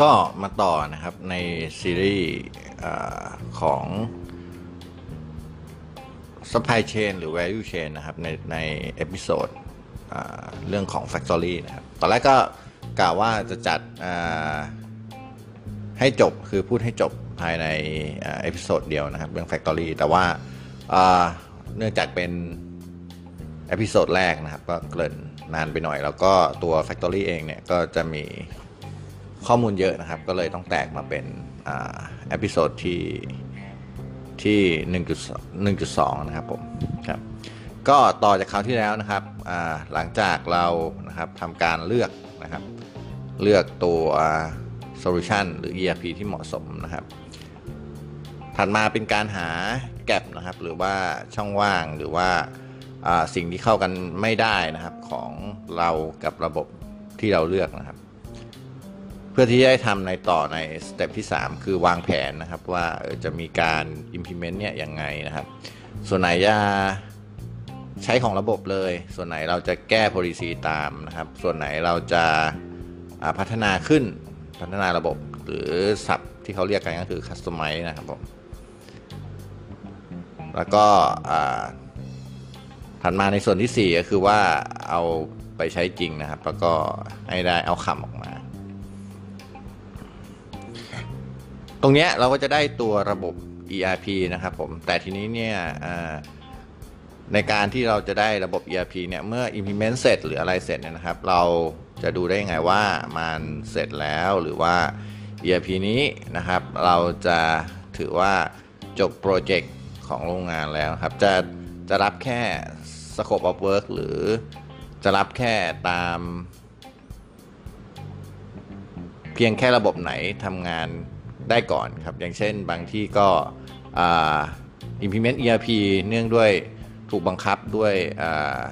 ก็มาต่อนะครับในซีรีส์ของ supply chain หรือ value chain นะครับ ในใน episode เรื่องของ factory นะครับ ตอนแรกก็กล่าวว่าจะจัดให้จบคือพูดให้จบภายใน episode เดียวนะครับ เรื่อง factory แต่ว่าเนื่องจากเป็น episode แรกนะครับ ก็เกริ่นนานไปหน่อย แล้วก็ตัว factory เองเนี่ย ก็จะมี ข้อมูลเยอะนะครับ ก็เลยต้องแตกมาเป็น episode ที่ที่ 1.2 นะครับผมครับก็ต่อจากคราวที่แล้วนะครับหลังจากเรานะครับทำการเลือกนะครับ เลือกตัว solution หรือ ERP ที่เหมาะสมนะครับถัดมาเป็นการหา gap นะครับ หรือว่าช่องว่างหรือว่าสิ่งที่เข้ากันไม่ได้นะครับของเรากับระบบที่เราเลือกนะครับ เพื่อที่จะทำในต่อในสเต็ปที่ 3 คือวางแผนนะครับว่าจะมีการ implement เนี่ยยังไงนะครับ ส่วนไหนจะใช้ของระบบเลย ส่วนไหนเราจะแก้ policy ตามนะครับ ส่วนไหนเราจะพัฒนาขึ้นพัฒนาระบบหรือศัพท์ที่เขาเรียกกันก็คือ customize นะครับผมแล้วก็ถัดมาในส่วนที่ 4 ก็คือว่าเอาไปใช้จริงนะครับ แล้วก็ให้ได้เอาคำออกมา ตรงนี้เราก็จะได้ตัวระบบ ERP นะครับผม แต่ทีนี้เนี่ยในการที่เราจะได้ระบบ ERP เนี่ย เมื่อ implement เสร็จหรืออะไรเสร็จเนี่ยนะครับ เราจะดูได้ไงว่ามันเสร็จแล้วหรือว่า ERP นี้นะครับ เราจะถือว่าจบ project ของโรงงานแล้วครับ จะจะรับแค่ scope of work หรือจะรับแค่ตาม เพียงแค่ระบบไหนทำงาน ได้ก่อนครับ อย่างเช่นบางที่ก็ implement ERP เนื่องด้วยถูกบังคับด้วย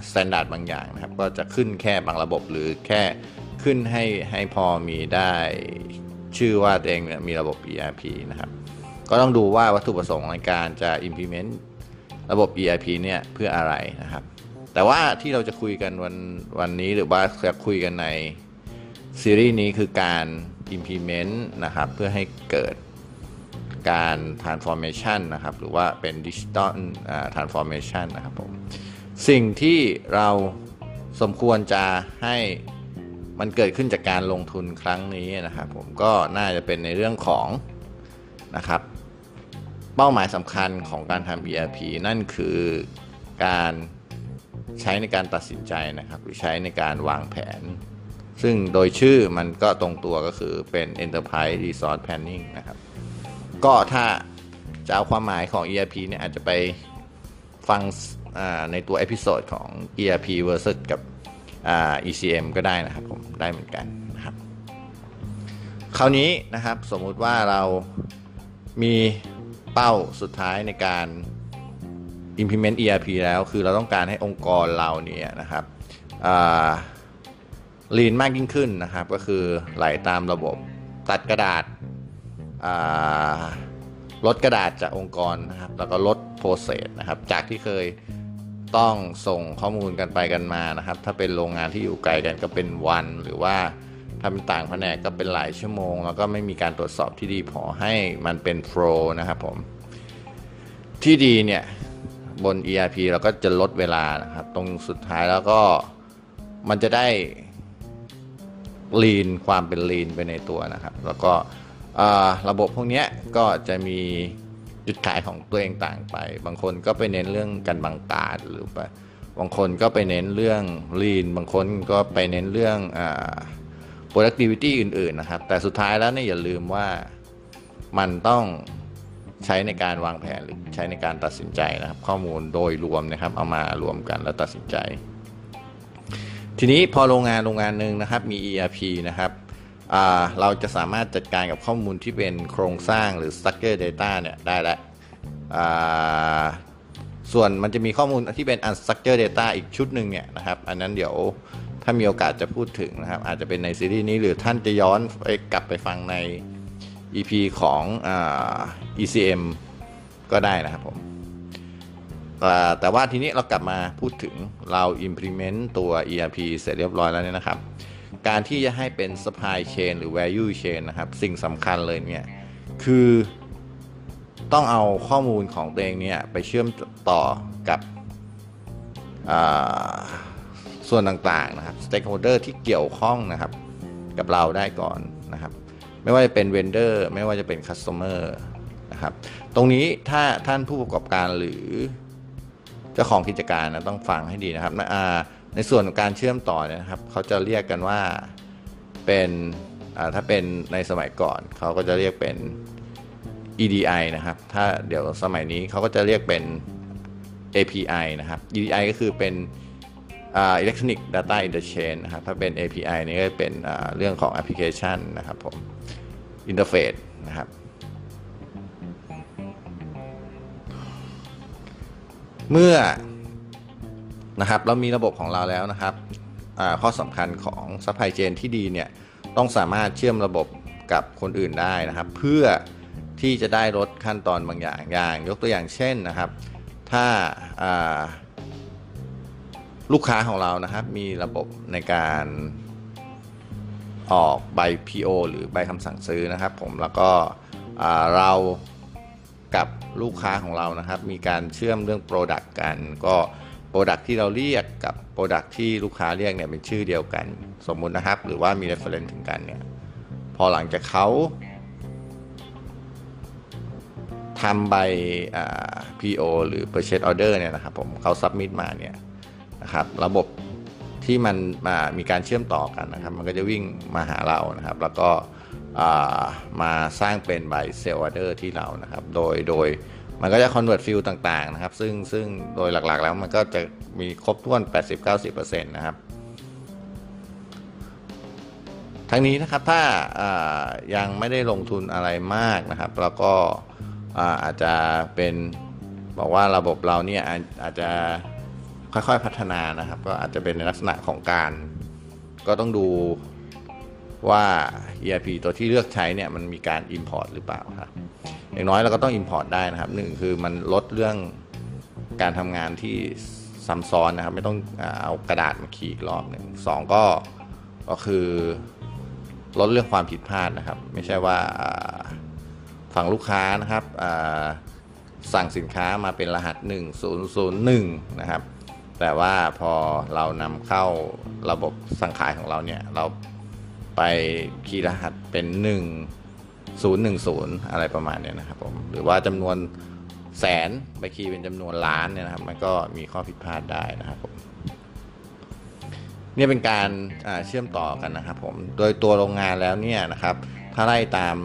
standard บางอย่างนะครับ ก็จะขึ้นแค่บางระบบหรือแค่ขึ้นให้ให้พอมีได้ชื่อว่าตัวเองมีระบบ ERP นะครับ ก็ต้องดูว่าวัตถุประสงค์ในการจะ implement ระบบ ERP เนี่ยเพื่ออะไรนะครับ แต่ว่าที่เราจะคุยกันวันวันนี้หรือว่าจะคุยกันในซีรีส์นี้คือการ implement นะครับ เพื่อให้เกิดการ transformation นะครับ หรือว่าเป็น digital transformation นะครับผม สิ่งที่เราสมควรจะให้มันเกิดขึ้นจากการลงทุนครั้งนี้นะครับ ผมก็น่าจะเป็นในเรื่องของนะครับ เป้าหมายสำคัญของการทำ ERP นั่นคือการใช้ในการตัดสินใจนะครับ หรือใช้ในการวางแผน ซึ่งโดยชื่อมันก็ตรงตัวก็คือเป็น Enterprise Resource Planning นะครับ ก็ถ้าจะเอาความหมายของ ERP เนี่ยอาจจะไปฟังในตัว episode ของ ERP versus กับ ECM ก็ได้นะครับผมได้เหมือนกันนะครับ คราวนี้นะครับสมมุติว่าเรามีเป้าสุดท้ายในการ implement ERP แล้ว คือเราต้องการให้องค์กรเราเนี่ยนะครับ lean มากยิ่งขึ้นนะครับ ก็คือไหลตามระบบตัดกระดาษลดกระดาษจากองค์กรนะครับ แล้วก็ลดโปรเซสนะครับ จากที่เคยต้องส่งข้อมูลกันไปกันมานะครับ ถ้าเป็นโรงงานที่อยู่ไกลกันก็เป็นวันหรือว่าทำต่างแผนกก็เป็นหลายชั่วโมง แล้วก็ไม่มีการตรวจสอบที่ดีพอให้มันเป็นโฟล์นะครับผม ที่ดีเนี่ยบน ERP เราก็จะลดเวลานะครับ ตรงสุดท้ายแล้วก็มันจะได้ ลีนความเป็นลีนไปในตัวนะครับ แล้วก็ระบบพวกนี้ก็จะมีจุดขายของตัวเองต่างไป บางคนก็ไปเน้นเรื่องการบังกาดหรือไปบางคนก็ไปเน้นเรื่องลีนบางคนก็ไปเน้นเรื่อง productivity อื่นๆนะครับ แต่สุดท้ายแล้วเนี่ยอย่าลืมว่ามันต้องใช้ในการวางแผนหรือใช้ในการตัดสินใจนะครับ ข้อมูลโดยรวมนะครับ เอามารวมกันแล้วตัดสินใจ ทีนี้พอโรงงานโรงงานหนึ่งนะครับมี ERP นะครับเราจะสามารถจัดการกับข้อมูลที่เป็นโครงสร้างหรือ structure data เนี่ยได้แล้วส่วนมันจะมีข้อมูลที่เป็น unstructured data อีกชุดหนึ่งเนี่ยนะครับ อันนั้นเดี๋ยวถ้ามีโอกาสจะพูดถึงนะครับ อาจจะเป็นในซีรีส์นี้หรือท่านจะย้อนไปกลับไปฟังใน EP ของอ ECM ก็ได้นะครับผม แต่ว่าทีนี้เรากลับมาพูดถึงเรา implement ตัว ERP เสร็จเรียบร้อยแล้วเนี่ยนะครับ การที่จะให้เป็น supply chain หรือ value chain นะครับ สิ่งสำคัญเลยเนี่ย คือต้องเอาข้อมูลของตัวเองเนี่ย ไปเชื่อมต่อกับส่วนต่างๆนะครับ stakeholder ที่เกี่ยวข้องนะครับ กับเราได้ก่อนนะครับ ไม่ว่าจะเป็น vendor ไม่ว่าจะเป็น customer นะครับ ตรงนี้ถ้าท่านผู้ประกอบการหรือ จ้าของกิจการนะต้องฟังให้ดีนะครับในส่วนของการเชื่อมต่อเนี่ยนะครับเขาจะเรียกกันว่าเป็นถ้าเป็นในสมัยก่อนเขาก็จะเรียกเป็น EDI นะครับ ถ้าเดี๋ยวสมัยนี้เขาก็จะเรียกเป็น API นะครับ EDI ก็คือเป็น Electronic Data Interchange นะครับ ถ้าเป็น API นี่ก็เป็นเรื่องของแอปพลิเคชันนะครับผม Interface นะครับ เมื่อนะครับเรามีระบบของเราแล้วนะครับข้อสำคัญของ supply chain ที่ดีเนี่ยต้องสามารถเชื่อมระบบกับคนอื่นได้นะครับ เพื่อที่จะได้ลดขั้นตอนบางอย่างอย่าง ยกตัวอย่างเช่นนะครับ ถ้าลูกค้าของเรานะครับ มีระบบในการออกใบ PO หรือใบคำสั่งซื้อนะครับ ผมแล้วก็เรา กับลูกค้าของเรานะครับ มีการเชื่อมเรื่อง Product กัน ก็ Product ที่เราเรียกกับ Product ที่ลูกค้าเรียกเนี่ยเป็นชื่อเดียวกัน สมมุตินะครับ หรือว่ามี reference ถึงกันเนี่ยพอหลังจากเขาทำใบ PO หรือ Purchase Order เนี่ยนะครับผมเขา submit มาเนี่ยนะครับระบบที่มันมามีการเชื่อมต่อกันนะครับ มันก็จะวิ่งมาหาเรานะครับ แล้วก็ มาสร้างเป็นใบเซลล์ออเดอร์ที่เรานะครับ โดยโดยมันก็จะ convert field ต่างๆนะครับ ซึ่งซึ่งโดยหลักๆแล้วมันก็จะมีครบถ้วน 80-90%นะครับทั้งนี้นะครับถ้ายังไม่ได้ลงทุนอะไรมากนะครับ แล้วก็อาจจะเป็นบอกว่าระบบเราเนี่ยอาจจะค่อยๆพัฒนานะครับ ก็อาจจะเป็นในลักษณะของการ ก็ต้องดู ว่า ERP ตัวที่เลือกใช้เนี่ยมันมีการ Import หรือเปล่าครับอย่างน้อยเราก็ต้อง Import ได้นะครับหนึ่งคือมันลดเรื่องการทำงานที่ซ้ำซ้อนนะครับไม่ต้องเอากระดาษมาขีดรอบหนึ่งสองก็ก็คือลดเรื่องความผิดพลาดนะครับ ไม่ใช่ว่าฝั่งลูกค้านะครับสั่งสินค้ามาเป็นรหัส 1001 นะครับ แต่ว่าพอเรานำเข้าระบบสั่งขายของเราเนี่ยเรา ไปคีย์รหัสเป็น 1010 อะไรประมาณนี้นะครับผมหรือว่าจำนวนแสนไปคีย์เป็นจำนวนล้านเนี่ยนะครับ มันก็มีข้อผิดพลาดได้นะครับผมนี่เป็นการเชื่อมต่อกันนะครับผมโดยตัวโรงงานแล้วเนี่ยนะครับ ถ้าไล่ตาม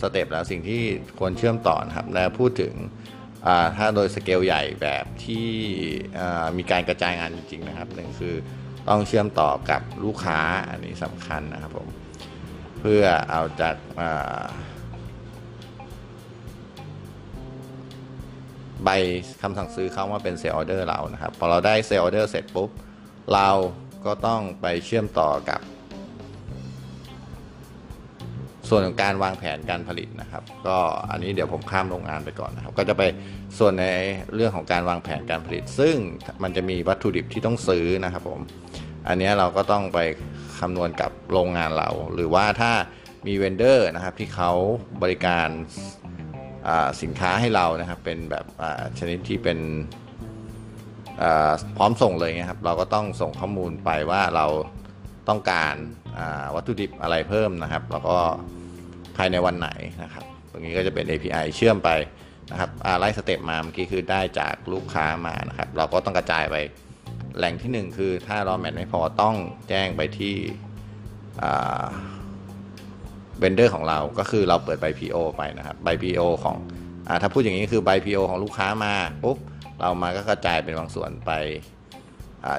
step แล้วสิ่งที่ควรเชื่อมต่อนะครับ และพูดถึงถ้าโดยสเกลใหญ่แบบที่มีการกระจายงานจริงๆนะครับหนึ่งคือต้องเชื่อมต่อกับลูกค้าอันนี้สำคัญนะครับผม เพื่อเอาจากใบคำสั่งซื้อเข้ามาเป็น sale order เรานะครับ พอเราได้ sale order เสร็จปุ๊บ เราก็ต้องไปเชื่อมต่อกับ ส่วนของการวางแผนการผลิตนะครับ ก็อันนี้เดี๋ยวผมข้ามโรงงานไปก่อนนะครับ ก็จะไปส่วนในเรื่องของการวางแผนการผลิต ซึ่งมันจะมีวัตถุดิบที่ต้องซื้อนะครับผม อันนี้เราก็ต้องไป คำนวณกับโรงงานเรา หรือว่าถ้ามีเวนเดอร์นะครับที่เขาบริการสินค้าให้เรานะครับ เป็นแบบชนิดที่เป็นพร้อมส่งเลยนะครับ เราก็ต้องส่งข้อมูลไปว่าเราต้องการวัตถุดิบอะไรเพิ่มนะครับ แล้วก็ภายในวันไหนนะครับ ตรงนี้ก็จะเป็น API เชื่อมไปนะครับไล่สเต็ปมาเมื่อกี้คือได้จากลูกค้ามานะครับ เราก็ต้องกระจายไป แหล่งที่ 1 คือถ้ารอแมทไม่พอต้องแจ้งไปที่เวนเดอร์ของเราก็คือเราเปิดใบ PO ไปนะครับใบ PO ของอถ้าพูดอย่างนี้คือใบ PO ของลูกค้ามาปุ๊บเรามาก็กระจายเป็นบางส่วนไป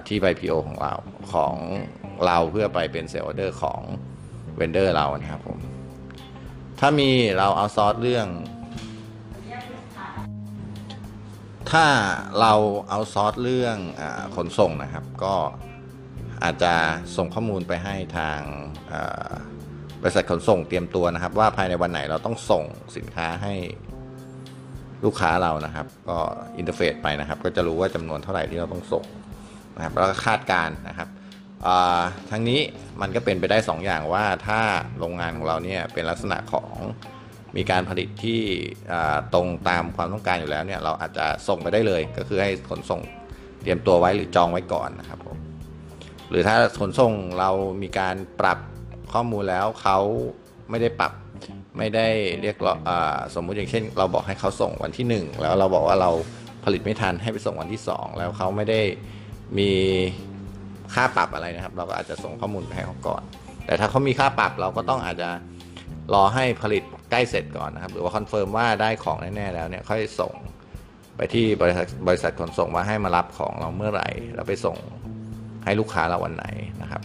ที่ใบ PO ของเราของเราเพื่อไปเป็น sale order ของ vendor เรานะครับผมถ้ามีเราเอาซอสเรื่อง ถ้าเราเอาซอสเรื่องอขนส่งนะครับ ก็อาจจะส่งข้อมูลไปให้ทางบริษัทขนส่งเตรียมตัวนะครับ ว่าภายในวันไหนเราต้องส่งสินค้าให้ลูกค้าเรานะครับ ก็อินเทอร์เฟซไปนะครับ ก็จะรู้ว่าจำนวนเท่าไหร่ที่เราต้องส่งนะครับแล้วก็คาดการณ์นะครับอ่าทั้งนี้มันก็เป็นไปได้2อย่างว่าถ้าโรงงานของเราเนี่ยเป็นลักษณะของ มีการผลิตที่ตรงตามความต้องการอยู่แล้วเนี่ยเราอาจจะส่งไปได้เลย ก็คือให้ขนส่งเตรียมตัวไว้หรือจองไว้ก่อนนะครับผมหรือถ้าขนส่งเรามีการปรับข้อมูลแล้วเขาไม่ได้ปรับไม่ได้เรียกร้องอ่าสมมุติอย่างเช่น เราบอกให้เขาส่งวันที่ 1 แล้วเราบอกว่าเราผลิตไม่ทันให้ไปส่งวันที่ 2 แล้วเขาไม่ได้มีค่าปรับอะไรนะครับ เราก็อาจจะส่งข้อมูลไปให้เขาก่อน แต่ถ้าเขามีค่าปรับเราก็ต้องอาจจะรอให้ผลิต ใกล้เสร็จก่อนนะครับ หรือว่า confirm ว่าได้ของแน่ๆแล้วเนี่ยค่อยส่งไปที่บริษัทบริษัทขนส่งว่าให้มารับของเราเมื่อไหร่ แล้วไปส่งให้ลูกค้าเราวันไหนนะครับ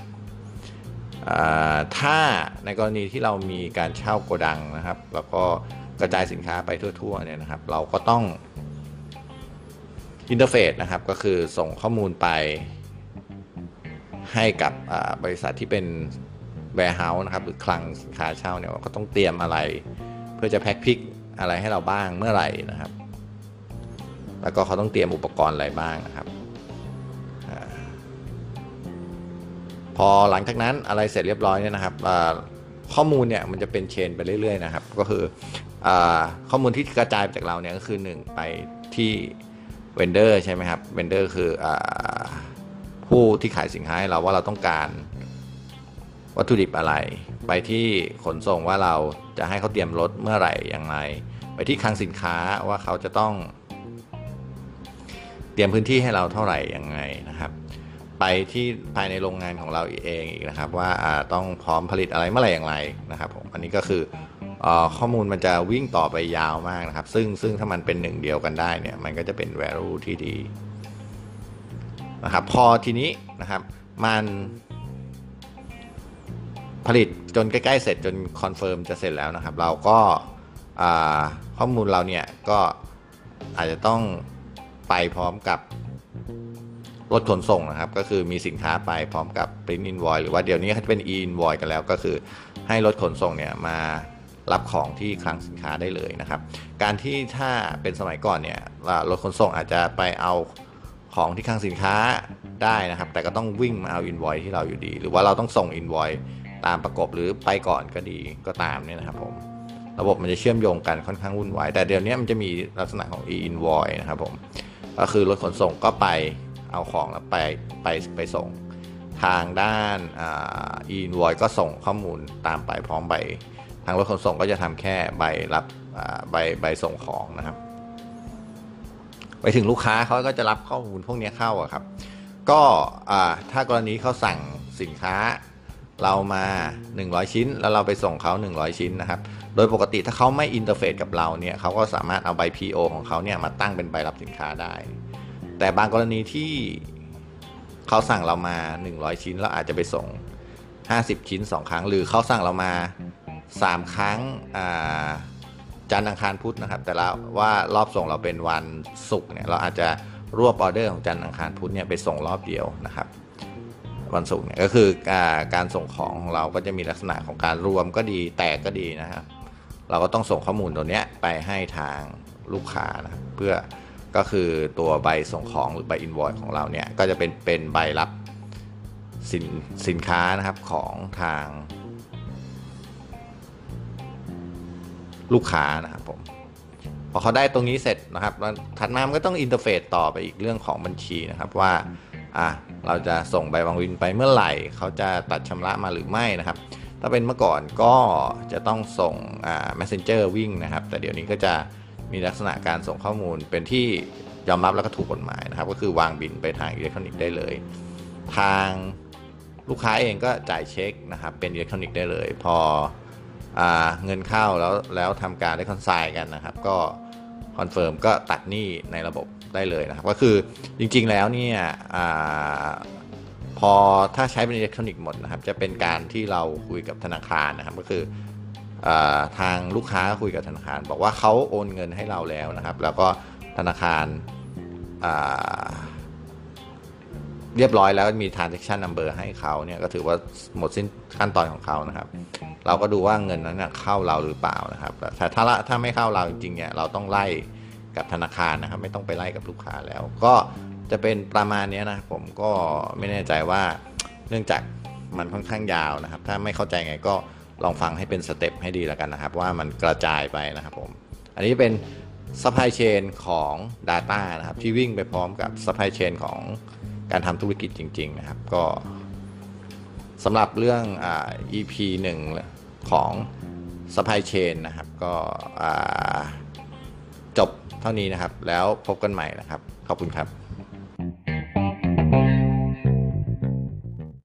ถ้าในกรณีที่เรามีการเช่าโกดังนะครับ แล้วก็กระจายสินค้าไปทั่วๆเนี่ยนะครับ เราก็ต้อง interface นะครับก็คือส่งข้อมูลไปให้กับบริษัทที่เป็น warehouse นะครับหรือคลังสินค้าเช่าเนี่ยว่าเขาต้องเตรียมอะไร เพื่อจะ pack pick อะไรให้เราบ้างเมื่อไหร่นะครับ แล้วก็เขาต้องเตรียมอุปกรณ์อะไรบ้างนะครับพอหลังจากนั้นอะไรเสร็จเรียบร้อยเนี่ยนะครับข้อมูลเนี่ยมันจะเป็นเชนไปเรื่อยๆนะครับ ก็คืออข้อมูลที่กระจายจากเราเนี่ยก็คือ 1 ไปที่เวนเดอร์ใช่ไหมครับเวนเดอร์คืออผู้ที่ขายสินค้าให้เราว่าเราต้องการ วัตถุดิบอะไร ไปที่ขนส่งว่าเราจะให้เขาเตรียมรถเมื่อไหร่อย่างไร ไปที่คลังสินค้าว่าเขาจะต้อง เตรียมพื้นที่ให้เราเท่าไหร่ยังไงนะครับ ไปที่ภายในโรงงานของเราเองอีกนะครับ ว่าต้องพร้อมผลิตอะไรเมื่อไหร่อย่างไรนะครับผมอันนี้ก็คืออข้อมูลมันจะวิ่งต่อไปยาวมากนะครับ ซึ่งซึ่งถ้ามันเป็นหนึ่งเดียวกันได้เนี่ยมันก็จะเป็น value ที่ดีนะครับพอทีนี้นะครับมัน ผลิตจนใกล้ๆเสร็จจนคอนเฟิร์มจะเสร็จแล้วนะครับ เราก็ข้อมูลเราเนี่ยก็อาจจะต้องไปพร้อมกับรถขนส่งนะครับ ก็คือมีสินค้าไปพร้อมกับ print invoice หรือว่าเดี๋ยวนี้เขาจะเป็น e invoice กันแล้วก็คือให้รถขนส่งเนี่ยมารับของที่คลังสินค้าได้เลยนะครับ การที่ถ้าเป็นสมัยก่อนเนี่ยรถขนส่งอาจจะไปเอาของที่คลังสินค้าได้นะครับ แต่ก็ต้องวิ่งมาเอา invoice ที่เราอยู่ดี หรือว่าเราต้องส่ง invoice ตามประกบหรือไปก่อนก็ดีก็ตามเนี่ยนะครับผมระบบมันจะเชื่อมโยงกันค่อนข้างวุ่นวาย แต่เดี๋ยวนี้มันจะมีลักษณะของ e invoice นะครับผมก็คือรถขนส่งก็ไปเอาของแล้วไปไปไปส่งทางด้าน e invoice ก็ส่งข้อมูลตามไปพร้อมใบทางรถขนส่งก็จะทำแค่ใบรับใบใบส่งของนะครับ ไปถึงลูกค้าเขาก็จะรับข้อมูลพวกนี้เข้าอะครับ ก็ถ้ากรณีเขาสั่งสินค้า เรามา 100 ชิ้น แล้วเราไปส่งเขา 100 ชิ้นนะครับ โดยปกติถ้าเขาไม่อินเทอร์เฟซกับเราเนี่ยเขาก็สามารถเอาใบ PO ของเขาเนี่ยมาตั้งเป็นใบรับสินค้าได้ แต่บางกรณีที่เขาสั่งเรามา 100 ชิ้นแล้วอาจจะไปส่ง 50 ชิ้น 2 ครั้ง หรือเขาสั่งเรามา 3 ครั้งจันทร์อังคารพุธนะครับ แต่ละว่ารอบส่งเราเป็นวันศุกร์เนี่ยเราอาจจะรวบออเดอร์ของจันทร์อังคารพุธเนี่ยไปส่งรอบเดียวนะครับ วันศุกร์เนี่ยก็คือการส่งของของเราก็จะมีลักษณะของการรวมก็ดีแตกก็ดีนะครับ เราก็ต้องส่งข้อมูลตัวเนี้ยไปให้ทางลูกค้านะเพื่อก็คือตัวใบส่งของหรือใบอินวอยของเราเนี่ยก็จะเป็นเป็นใบรับสินสินค้านะครับของทาง ลูกค้านะครับผมพอเขาได้ตรงนี้เสร็จนะครับแล้วถัดมามันก็ต้อง interface ต่อไปอีกเรื่องของบัญชีนะครับว่าอะ เราจะส่งใบวางบิลไปเมื่อไหร่ เขาจะตัดชำระมาหรือไม่นะครับ ถ้าเป็นเมื่อก่อนก็จะต้องส่งอ่า messenger วิ่งนะครับ แต่เดี๋ยวนี้ก็จะมีลักษณะการส่งข้อมูลเป็นที่ยอมรับแล้วก็ถูกกฎหมายนะครับ ก็คือวางบิลไปทางอิเล็กทรอนิกส์ได้เลย ทางลูกค้าเองก็จ่ายเช็คนะครับ เป็นอิเล็กทรอนิกส์ได้เลย พอเงินเข้าแล้วแล้วทำการ reconcile กันนะครับ ก็คอนเฟิร์มก็ตัดหนี้ในระบบ ได้เลยนะครับก็คือจริงๆแล้วเนี่ยอพอถ้าใช้เป็นอิเล็กทรอนิกส์หมดนะครับ จะเป็นการที่เราคุยกับธนาคารนะครับ ก็คืออทางลูกค้าคุยกับธนาคาร บอกว่าเขาโอนเงินให้เราแล้วนะครับ แล้วก็ธนาคารเรียบร้อยแล้วมี transaction number ให้เขาเนี่ยก็ถือว่าหมดสิ้นขั้นตอนของเขานะครับ เราก็ดูว่าเงินนั้นเข้าเราหรือเปล่านะครับแต่ถ้าละถ้าไม่เข้าเราจริงๆเนี่ยเราต้องไล่ กับธนาคารนะครับ ไม่ต้องไปไล่กับลูกค้าแล้ว ก็จะเป็นประมาณนี้นะผมก็ไม่แน่ใจว่าเนื่องจากมันค่อนข้างยาวนะครับ ถ้าไม่เข้าใจไงก็ลองฟังให้เป็นสเต็ปให้ดีแล้วกันนะครับ ว่ามันกระจายไปนะครับผม อันนี้เป็น supply chain ของ Data นะครับ ที่วิ่งไปพร้อมกับ supply chain ของการทำธุรกิจจริง ๆ นะครับ ก็สำหรับเรื่องอ EP 1 ของ supply chain นะครับ ก็อ่า จบเท่านี้นะครับ แล้วพบกันใหม่นะครับ ขอบคุณครับ